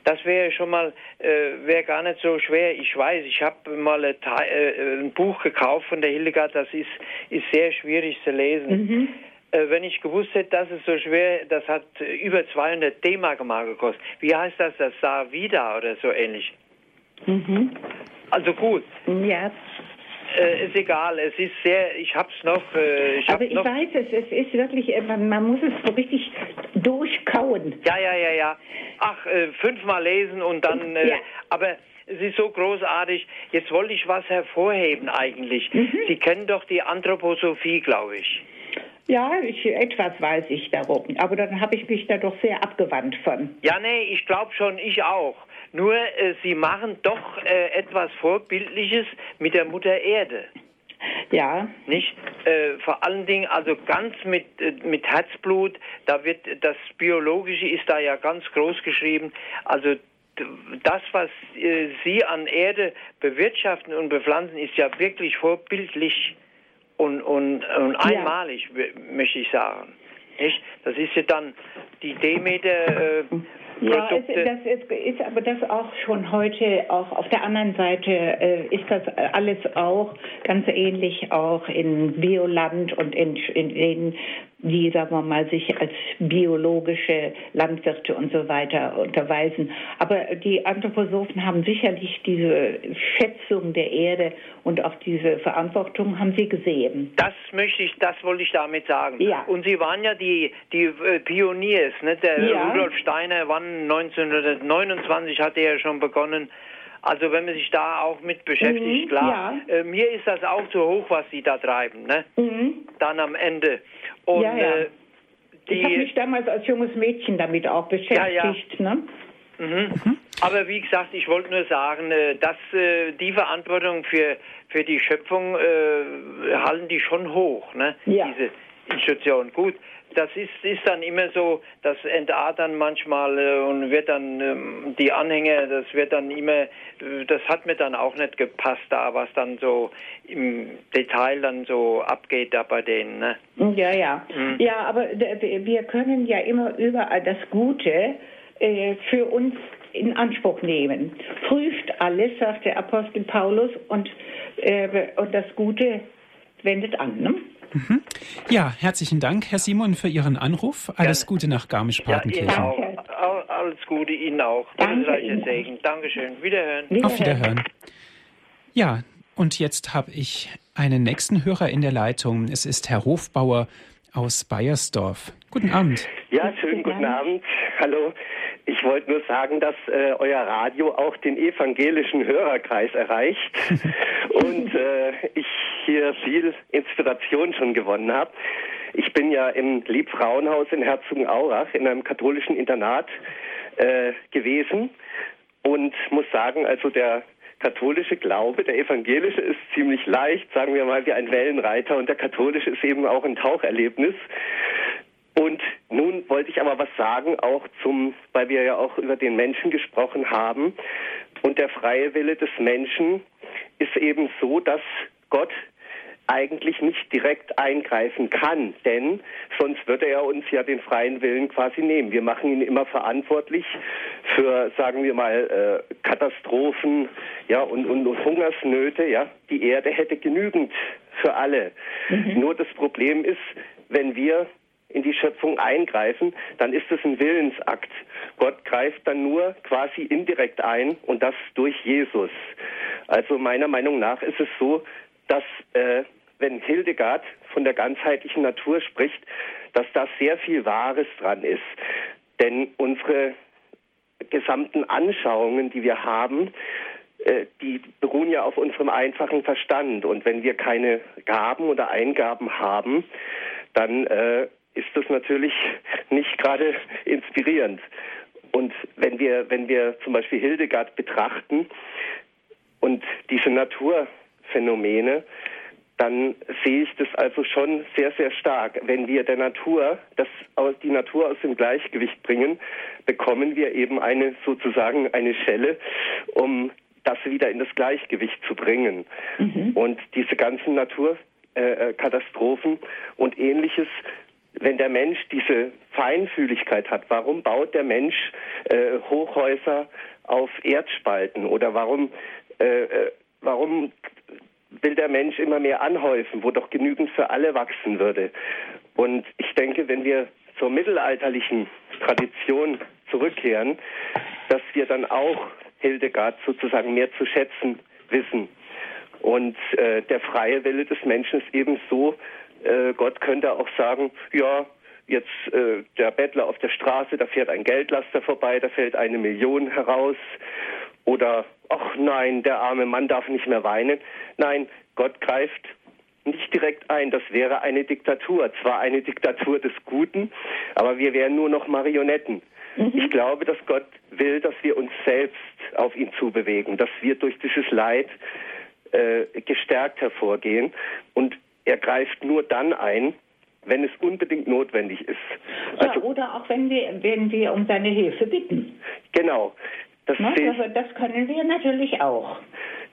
Das wäre schon mal, äh, wäre gar nicht so schwer. Ich weiß, ich habe mal ein, äh, ein, Buch gekauft von der Hildegard, das ist, ist sehr schwierig zu lesen. Mhm. Äh, wenn ich gewusst hätte, dass es so schwer, das hat über 200 D-Mark mal gekostet. Wie heißt das? Das sah wieder oder so ähnlich. Mhm. Also gut. Ja. Äh, ist egal, es ist sehr, ich hab's noch. Äh, ich Aber ich noch weiß es, es ist wirklich, äh, man, man, muss es so richtig durchkauen. Ja, ja, ja, ja. Ach, äh, fünfmal lesen und dann, äh, ja. aber es ist so großartig. Jetzt wollte ich was hervorheben eigentlich. Mhm. Sie kennen doch die Anthroposophie, glaube ich. Ja, ich, etwas weiß ich darum, aber dann habe ich mich da doch sehr abgewandt von. Ja, nee, ich glaube schon, ich auch. Nur äh, sie machen doch äh, etwas Vorbildliches mit der Mutter Erde. Ja. Nicht? Äh, vor allen Dingen also ganz mit, äh, mit Herzblut. Da wird das Biologische ist da ja ganz groß geschrieben. Also das, was äh, sie an Erde bewirtschaften und bepflanzen, ist ja wirklich vorbildlich und, und, und einmalig, ja. möchte ich sagen. Nicht? Das ist ja dann die Demeter. Äh, ja, es, das ist, ist, aber das auch schon heute, auch auf der anderen Seite äh, ist das alles auch ganz ähnlich auch in Bioland und in, in den die, sagen wir mal, sich als biologische Landwirte und so weiter unterweisen. Aber die Anthroposophen haben sicherlich diese Schätzung der Erde und auch diese Verantwortung haben sie gesehen. Das möchte ich, das wollte ich damit sagen. Ja. Und sie waren ja die, die äh, Pioniers, ne? Der ja. Rudolf Steiner, wann 1929 hat er ja schon begonnen, also wenn man sich da auch mit beschäftigt, mhm, klar. Ja. Äh, mir ist das auch zu hoch, was sie da treiben, ne? Mhm. Dann am Ende. Und, ja, ja. Äh, ich habe mich damals als junges Mädchen damit auch beschäftigt, ne? Mhm. Mhm. Aber wie gesagt, ich wollte nur sagen, äh, dass äh, die Verantwortung für, für die Schöpfung äh, halten die schon hoch, ne? Ja. Diese Institution. Gut, das ist, ist dann immer so, das entartet dann manchmal äh, und wird dann ähm, die Anhänger, das wird dann immer, äh, das hat mir dann auch nicht gepasst da, was dann so im Detail dann so abgeht da bei denen. Ne? Ja, ja. Mhm. Ja, aber wir können ja immer überall das Gute äh, für uns in Anspruch nehmen. Prüft alles, sagt der Apostel Paulus, und, und das Gute wendet an. Ne? Mhm. Ja, herzlichen Dank, Herr Simon, für Ihren Anruf. Alles Gerne. Gute nach Garmisch-Partenkirchen. Ja, Ihnen auch. Alles Gute Ihnen auch. Danke. Segen. Dankeschön. Wiederhören. Wiederhören. Auf Wiederhören. Ja, und jetzt habe ich einen nächsten Hörer in der Leitung. Es ist Herr Hofbauer aus Bayersdorf. Guten Abend. Ja, schönen guten Abend. Hallo. Ich wollte nur sagen, dass äh, euer Radio auch den evangelischen Hörerkreis erreicht und äh, ich hier viel Inspiration schon gewonnen habe. Ich bin ja im Liebfrauenhaus in Herzogenaurach in einem katholischen Internat äh, gewesen und muss sagen, also der katholische Glaube, der evangelische ist ziemlich leicht, sagen wir mal wie ein Wellenreiter und der katholische ist eben auch ein Taucherlebnis. Und nun wollte ich aber was sagen, auch zum, weil wir ja auch über den Menschen gesprochen haben. Und der freie Wille des Menschen ist eben so, dass Gott eigentlich nicht direkt eingreifen kann, denn sonst würde er uns ja den freien Willen quasi nehmen. Wir machen ihn immer verantwortlich für, sagen wir mal, äh, Katastrophen, ja und, und, und Hungersnöte. Ja, die Erde hätte genügend für alle. Mhm. Nur das Problem ist, wenn wir in die Schöpfung eingreifen, dann ist es ein Willensakt. Gott greift dann nur quasi indirekt ein und das durch Jesus. Also meiner Meinung nach ist es so, dass äh, wenn Hildegard von der ganzheitlichen Natur spricht, dass da sehr viel Wahres dran ist. Denn unsere gesamten Anschauungen, die wir haben, äh, die beruhen ja auf unserem einfachen Verstand. Und wenn wir keine Gaben oder Eingaben haben, dann äh, ist das natürlich nicht gerade inspirierend. Und wenn wir, wenn wir zum Beispiel Hildegard betrachten und diese Naturphänomene, dann sehe ich das also schon sehr, sehr stark. Wenn wir der Natur, das, die Natur aus dem Gleichgewicht bringen, bekommen wir eben eine, sozusagen eine Schelle, um das wieder in das Gleichgewicht zu bringen. Mhm. Und diese ganzen Naturkatastrophen äh, und ähnliches, wenn der Mensch diese Feinfühligkeit hat, warum baut der Mensch äh, Hochhäuser auf Erdspalten oder warum, äh, äh warum will der Mensch immer mehr anhäufen, wo doch genügend für alle wachsen würde. Und ich denke, wenn wir zur mittelalterlichen Tradition zurückkehren, dass wir dann auch Hildegard sozusagen mehr zu schätzen wissen. Und äh, der freie Wille des Menschen ist eben so, äh, Gott könnte auch sagen, ja, jetzt äh, der Bettler auf der Straße, da fährt ein Geldlaster vorbei, da fällt eine Million heraus. Oder, ach nein, der arme Mann darf nicht mehr weinen. Nein, Gott greift nicht direkt ein. Das wäre eine Diktatur. Zwar eine Diktatur des Guten, aber wir wären nur noch Marionetten. Mhm. Ich glaube, dass Gott will, dass wir uns selbst auf ihn zubewegen, dass wir durch dieses Leid äh, gestärkt hervorgehen. Und er greift nur dann ein, wenn es unbedingt notwendig ist. Also, ja, oder auch wenn wir, wenn wir um seine Hilfe bitten. Genau. Das, Na, ich, also das können wir natürlich auch.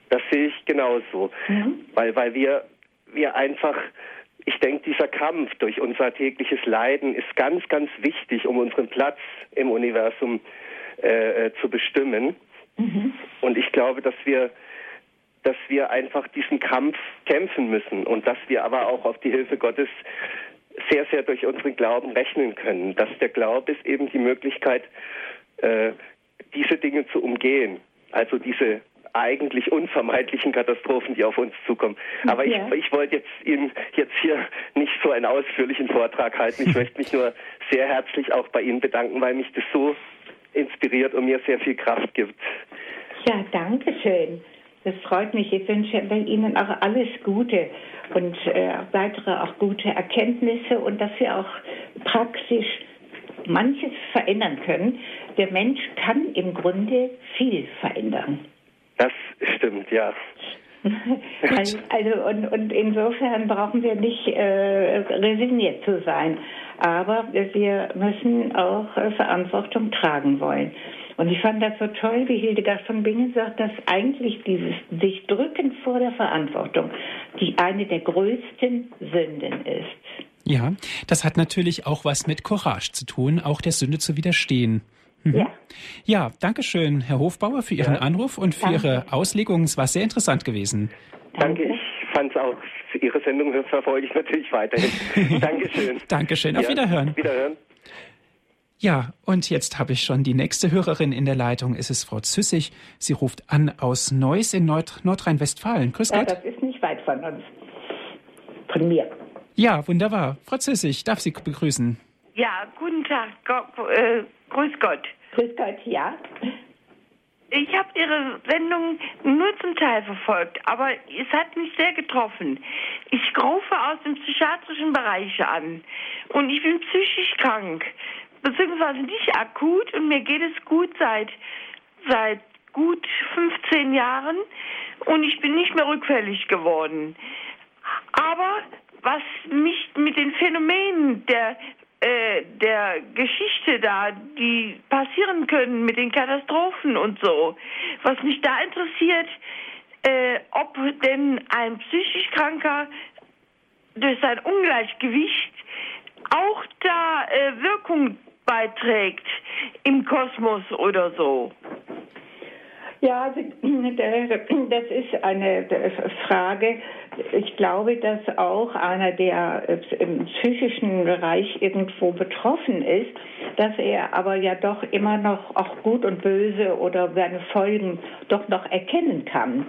Das sehe ich genauso. Mhm. Weil, weil wir, wir einfach, ich denke, dieser Kampf durch unser tägliches Leiden ist ganz, ganz wichtig, um unseren Platz im Universum äh, äh, zu bestimmen. Mhm. Und ich glaube, dass wir dass wir einfach diesen Kampf kämpfen müssen und dass wir aber auch auf die Hilfe Gottes sehr, sehr durch unseren Glauben rechnen können. Dass der Glaube ist eben die Möglichkeit, äh, diese Dinge zu umgehen. Also diese eigentlich unvermeidlichen Katastrophen, die auf uns zukommen. Aber ja. ich, ich wollte jetzt Ihnen jetzt hier nicht so einen ausführlichen Vortrag halten. Ich möchte mich nur sehr herzlich auch bei Ihnen bedanken, weil mich das so inspiriert und mir sehr viel Kraft gibt. Ja, danke schön. Das freut mich. Ich wünsche Ihnen auch alles Gute und äh, weitere auch gute Erkenntnisse und dass wir auch praktisch manches verändern können. Der Mensch kann im Grunde viel verändern. Das stimmt, ja. also, also und, und, insofern brauchen wir nicht äh, resigniert zu sein. Aber wir müssen auch äh, Verantwortung tragen wollen. Und ich fand das so toll, wie Hildegard von Bingen sagt, dass eigentlich dieses sich drücken vor der Verantwortung die eine der größten Sünden ist. Ja, das hat natürlich auch was mit Courage zu tun, auch der Sünde zu widerstehen. Mhm. Ja. Ja, danke schön, Herr Hofbauer, für Ihren ja. Anruf und für danke. Ihre Auslegung. Es war sehr interessant gewesen. Danke, ich fand es auch. Ihre Sendung verfolge ich natürlich weiterhin. Dankeschön. Dankeschön. Auf ja. Wiederhören. Wiederhören. Ja, und jetzt habe ich schon die nächste Hörerin in der Leitung. Es ist Frau Züssig. Sie ruft an aus Neuss in Nord Nordrhein-Westfalen. Grüß Gott. Ja, das ist nicht weit von uns. Von mir. Ja, wunderbar. Frau Züssig, darf Sie begrüßen. Ja, guten Tag. Go äh, grüß Gott. Grüß Gott, ja. Ich habe Ihre Sendung nur zum Teil verfolgt, aber es hat mich sehr getroffen. Ich rufe aus dem psychiatrischen Bereich an und ich bin psychisch krank beziehungsweise nicht akut und mir geht es gut seit, seit gut 15 Jahren und ich bin nicht mehr rückfällig geworden. Aber was mich mit den Phänomenen der äh, der Geschichte da, die passieren können mit den Katastrophen und so, was mich da interessiert, äh, ob denn ein psychisch Kranker durch sein Ungleichgewicht auch da äh, Wirkung beiträgt im Kosmos oder so? Ja, also, das ist eine Frage. Ich glaube, dass auch einer, der im psychischen Bereich irgendwo betroffen ist, dass er aber ja doch immer noch auch gut und böse oder seine Folgen doch noch erkennen kann.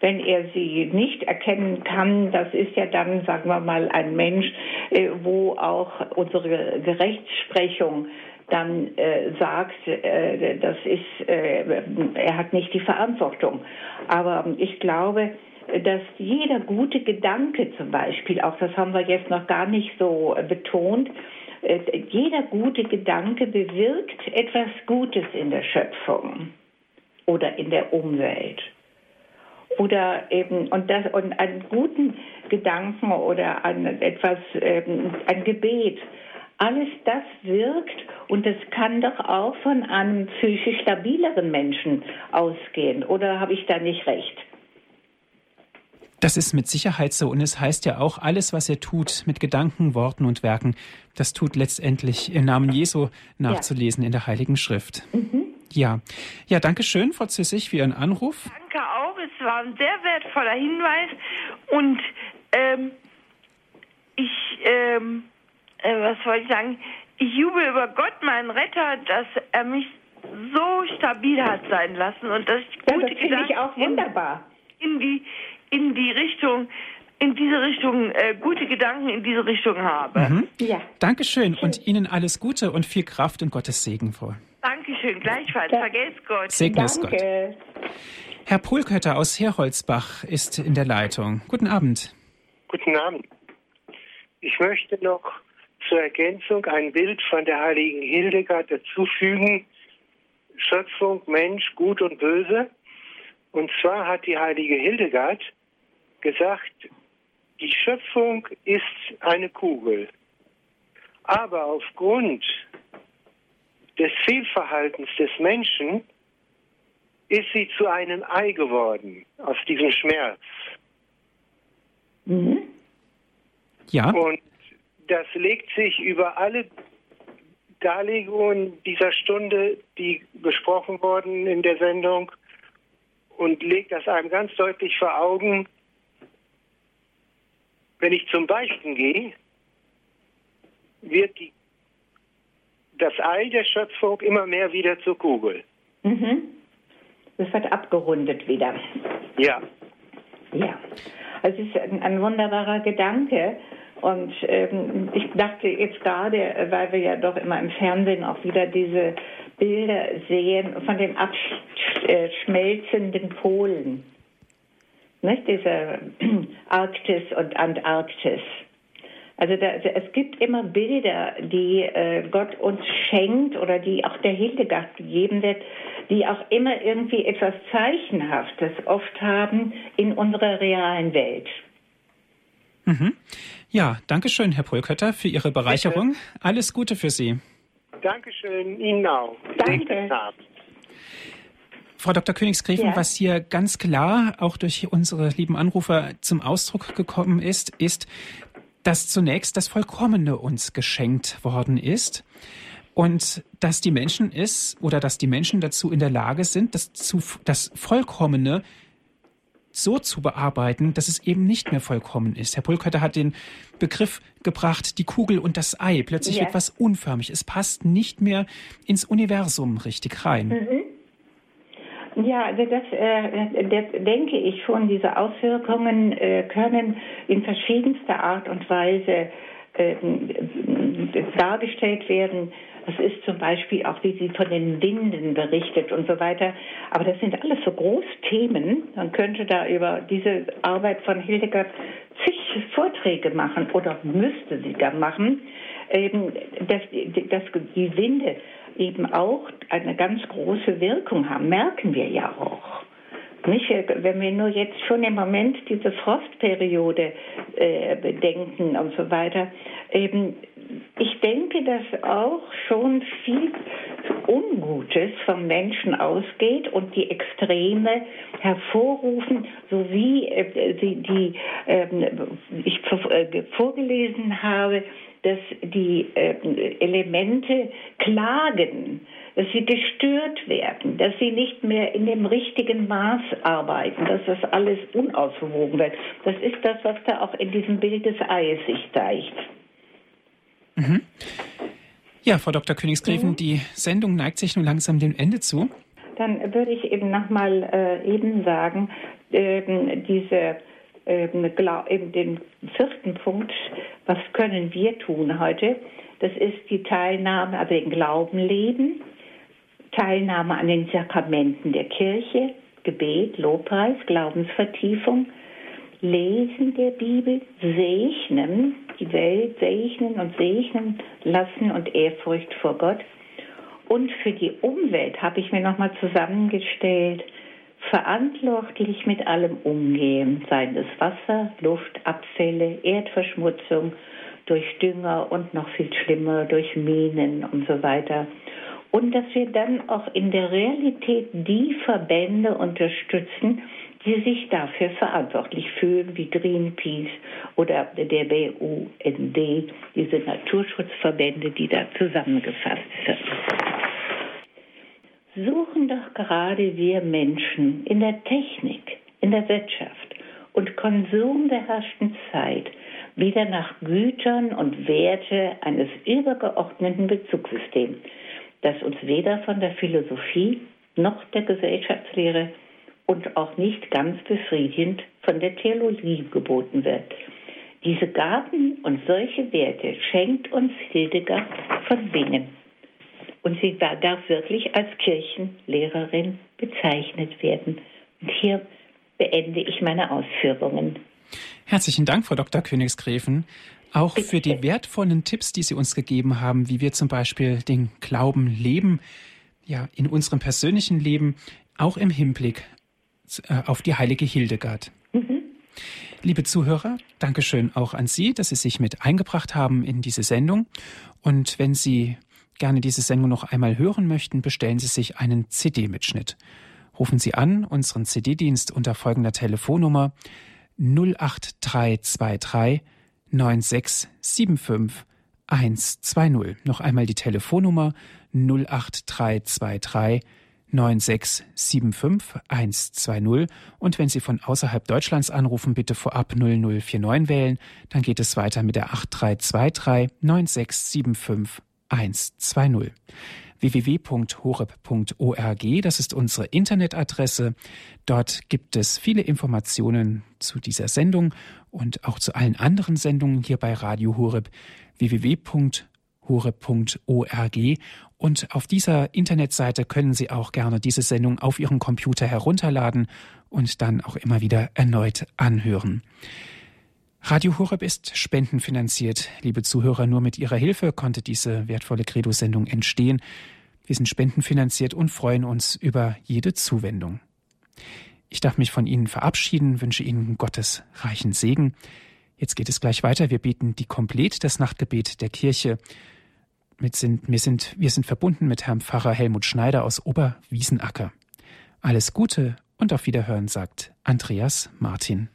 Wenn er sie nicht erkennen kann, das ist ja dann, sagen wir mal, ein Mensch, äh, wo auch unsere Gerechtsprechung dann äh, sagt, äh, das ist, äh, er hat nicht die Verantwortung. Aber ich glaube, dass jeder gute Gedanke zum Beispiel, auch das haben wir jetzt noch gar nicht so betont, äh, jeder gute Gedanke bewirkt etwas Gutes in der Schöpfung oder in der Umwelt. Oder eben, und das, und einen guten Gedanken oder ein, etwas, ähm, ein Gebet, alles das wirkt und das kann doch auch von einem psychisch stabileren Menschen ausgehen. Oder habe ich da nicht recht? Das ist mit Sicherheit so. Und es heißt ja auch, alles, was er tut mit Gedanken, Worten und Werken, das tut letztendlich im Namen Jesu nachzulesen ja. in der Heiligen Schrift. Mhm. Ja. Ja, danke schön, Frau Züssig, für Ihren Anruf. Danke auch. War ein sehr wertvoller Hinweis. Und ähm, ich, ähm, äh, was wollte ich sagen? Ich jubel über Gott, meinen Retter, dass er mich so stabil hat sein lassen und dass ich gute ja, das finde ich auch wunderbar. In die, in die Richtung, in diese Richtung, äh, gute Gedanken in diese Richtung habe. Mhm. Ja. Dankeschön und Ihnen alles Gute und viel Kraft und Gottes Segen vor. Dankeschön, gleichfalls. Ja. Vergelt's Gott. Segne es Gott. Herr Polkötter aus Herholzbach ist in der Leitung. Guten Abend. Guten Abend. Ich möchte noch zur Ergänzung ein Bild von der heiligen Hildegard dazufügen. Schöpfung, Mensch, Gut und Böse. Und zwar hat die heilige Hildegard gesagt, die Schöpfung ist eine Kugel. Aber aufgrund des Fehlverhaltens des Menschen ist sie zu einem Ei geworden, aus diesem Schmerz. Mhm. Ja. Und das legt sich über alle Darlegungen dieser Stunde, die besprochen wurden in der Sendung, und legt das einem ganz deutlich vor Augen, wenn ich zum Beichten gehe, wird die, das Ei der Schöpfung immer mehr wieder zur Kugel. Mhm. Das wird abgerundet wieder. Ja. Ja. Also es ist ein, ein wunderbarer Gedanke. Und ähm, ich dachte jetzt gerade, weil wir ja doch immer im Fernsehen auch wieder diese Bilder sehen von den abschmelzenden Polen. Nicht? Diese Arktis und Antarktis. Also da, es gibt immer Bilder, die äh, Gott uns schenkt oder die auch der Hildegard gegeben wird, die auch immer irgendwie etwas Zeichenhaftes oft haben in unserer realen Welt. Mhm. Ja, danke schön, Herr Polkötter, für Ihre Bereicherung. Bitte. Alles Gute für Sie. Dankeschön, Ihnen auch. Danke. Frau Dr. Königsgräfen, ja. was hier ganz klar auch durch unsere lieben Anrufer zum Ausdruck gekommen ist, ist, dass zunächst das Vollkommene uns geschenkt worden ist und dass die Menschen ist oder dass die Menschen dazu in der Lage sind, das, zu, das Vollkommene so zu bearbeiten, dass es eben nicht mehr vollkommen ist. Herr Pulkötter hat den Begriff gebracht, die Kugel und das Ei. Plötzlich ja. wird was unförmig. Es passt nicht mehr ins Universum richtig rein. Mhm. Ja, also das, äh, das, denke ich schon. Diese Auswirkungen äh, können in verschiedenster Art und Weise äh, dargestellt werden. Das ist zum Beispiel auch, wie sie von den Winden berichtet und so weiter. Aber das sind alles so Großthemen. Man könnte da über diese Arbeit von Hildegard zig Vorträge machen oder müsste sie da machen, eben, dass, dass die Winde eben auch eine ganz große Wirkung haben, merken wir ja auch. Nicht? Wenn wir nur jetzt schon im Moment diese Frostperiode äh, bedenken und so weiter, eben ich denke, dass auch schon viel Ungutes vom Menschen ausgeht und die Extreme hervorrufen, so wie äh, die, die äh, ich vorgelesen habe, dass die äh, Elemente klagen, dass sie gestört werden, dass sie nicht mehr in dem richtigen Maß arbeiten, dass das alles unausgewogen wird. Das ist das, was da auch in diesem Bild des Eies sich zeigt. Mhm. Ja, Frau Dr. Königsgräfen, mhm. die Sendung neigt sich nun langsam dem Ende zu. Dann würde ich eben nochmal äh, eben sagen, ähm, diese, ähm, eben den vierten Punkt, Was können wir tun heute? Das ist die Teilnahme, also den Glauben leben, Teilnahme an den Sakramenten der Kirche, Gebet, Lobpreis, Glaubensvertiefung, Lesen der Bibel, segnen, die Welt segnen und segnen lassen und Ehrfurcht vor Gott. Und für die Umwelt habe ich mir nochmal zusammengestellt, verantwortlich mit allem umgehen, seien es Wasser, Luft, Abfälle, Erdverschmutzung durch Dünger und noch viel schlimmer durch Minen und so weiter. Und dass wir dann auch in der Realität die Verbände unterstützen, die sich dafür verantwortlich fühlen, wie Greenpeace oder der BUND, diese Naturschutzverbände, die da zusammengefasst sind. Suchen doch gerade wir Menschen in der Technik, in der Wirtschaft und Konsum der herrschten Zeit wieder nach Gütern und Werte eines übergeordneten Bezugssystems, das uns weder von der Philosophie noch der Gesellschaftslehre und auch nicht ganz befriedigend von der Theologie geboten wird. Diese Gaben und solche Werte schenkt uns Hildegard von Bingen. Und sie darf wirklich als Kirchenlehrerin bezeichnet werden. Und hier beende ich meine Ausführungen. Herzlichen Dank, Frau Dr. Königsgräfen. Auch Bitte. für die wertvollen Tipps, die Sie uns gegeben haben, wie wir zum Beispiel den Glauben leben, ja, in unserem persönlichen Leben, auch im Hinblick äh, auf die heilige Hildegard. Mhm. Liebe Zuhörer, Dankeschön auch an Sie, dass Sie sich mit eingebracht haben in diese Sendung. Und wenn Sie gerne diese Sendung noch einmal hören möchten, bestellen Sie sich einen CD-Mitschnitt. Rufen Sie an unseren CD-Dienst unter folgender Telefonnummer 08323 9675 120. Noch einmal die Telefonnummer 08323 9675 120 und wenn Sie von außerhalb Deutschlands anrufen, bitte vorab 0049 wählen, dann geht es weiter mit der 8323 9675 120 www.horeb.org. Das ist unsere Internetadresse. Dort gibt es viele Informationen zu dieser Sendung und auch zu allen anderen Sendungen hier bei Radio Horeb. www.horeb.org horeb.org und auf dieser Internetseite können Sie auch gerne diese Sendung auf Ihren Computer herunterladen und dann auch immer wieder erneut anhören. Radio Horeb ist spendenfinanziert. Liebe Zuhörer, nur mit Ihrer Hilfe konnte diese wertvolle Credo-Sendung entstehen. Wir sind spendenfinanziert und freuen uns über jede Zuwendung. Ich darf mich von Ihnen verabschieden, wünsche Ihnen Gottes reichen Segen. Jetzt geht es gleich weiter. Wir beten die Komplett, das Nachtgebet der Kirche. Mit sind, wir, sind, wir sind verbunden mit Herrn Pfarrer Helmut Schneider aus Oberwiesenacker. Alles Gute und auf Wiederhören, sagt Andreas Martin.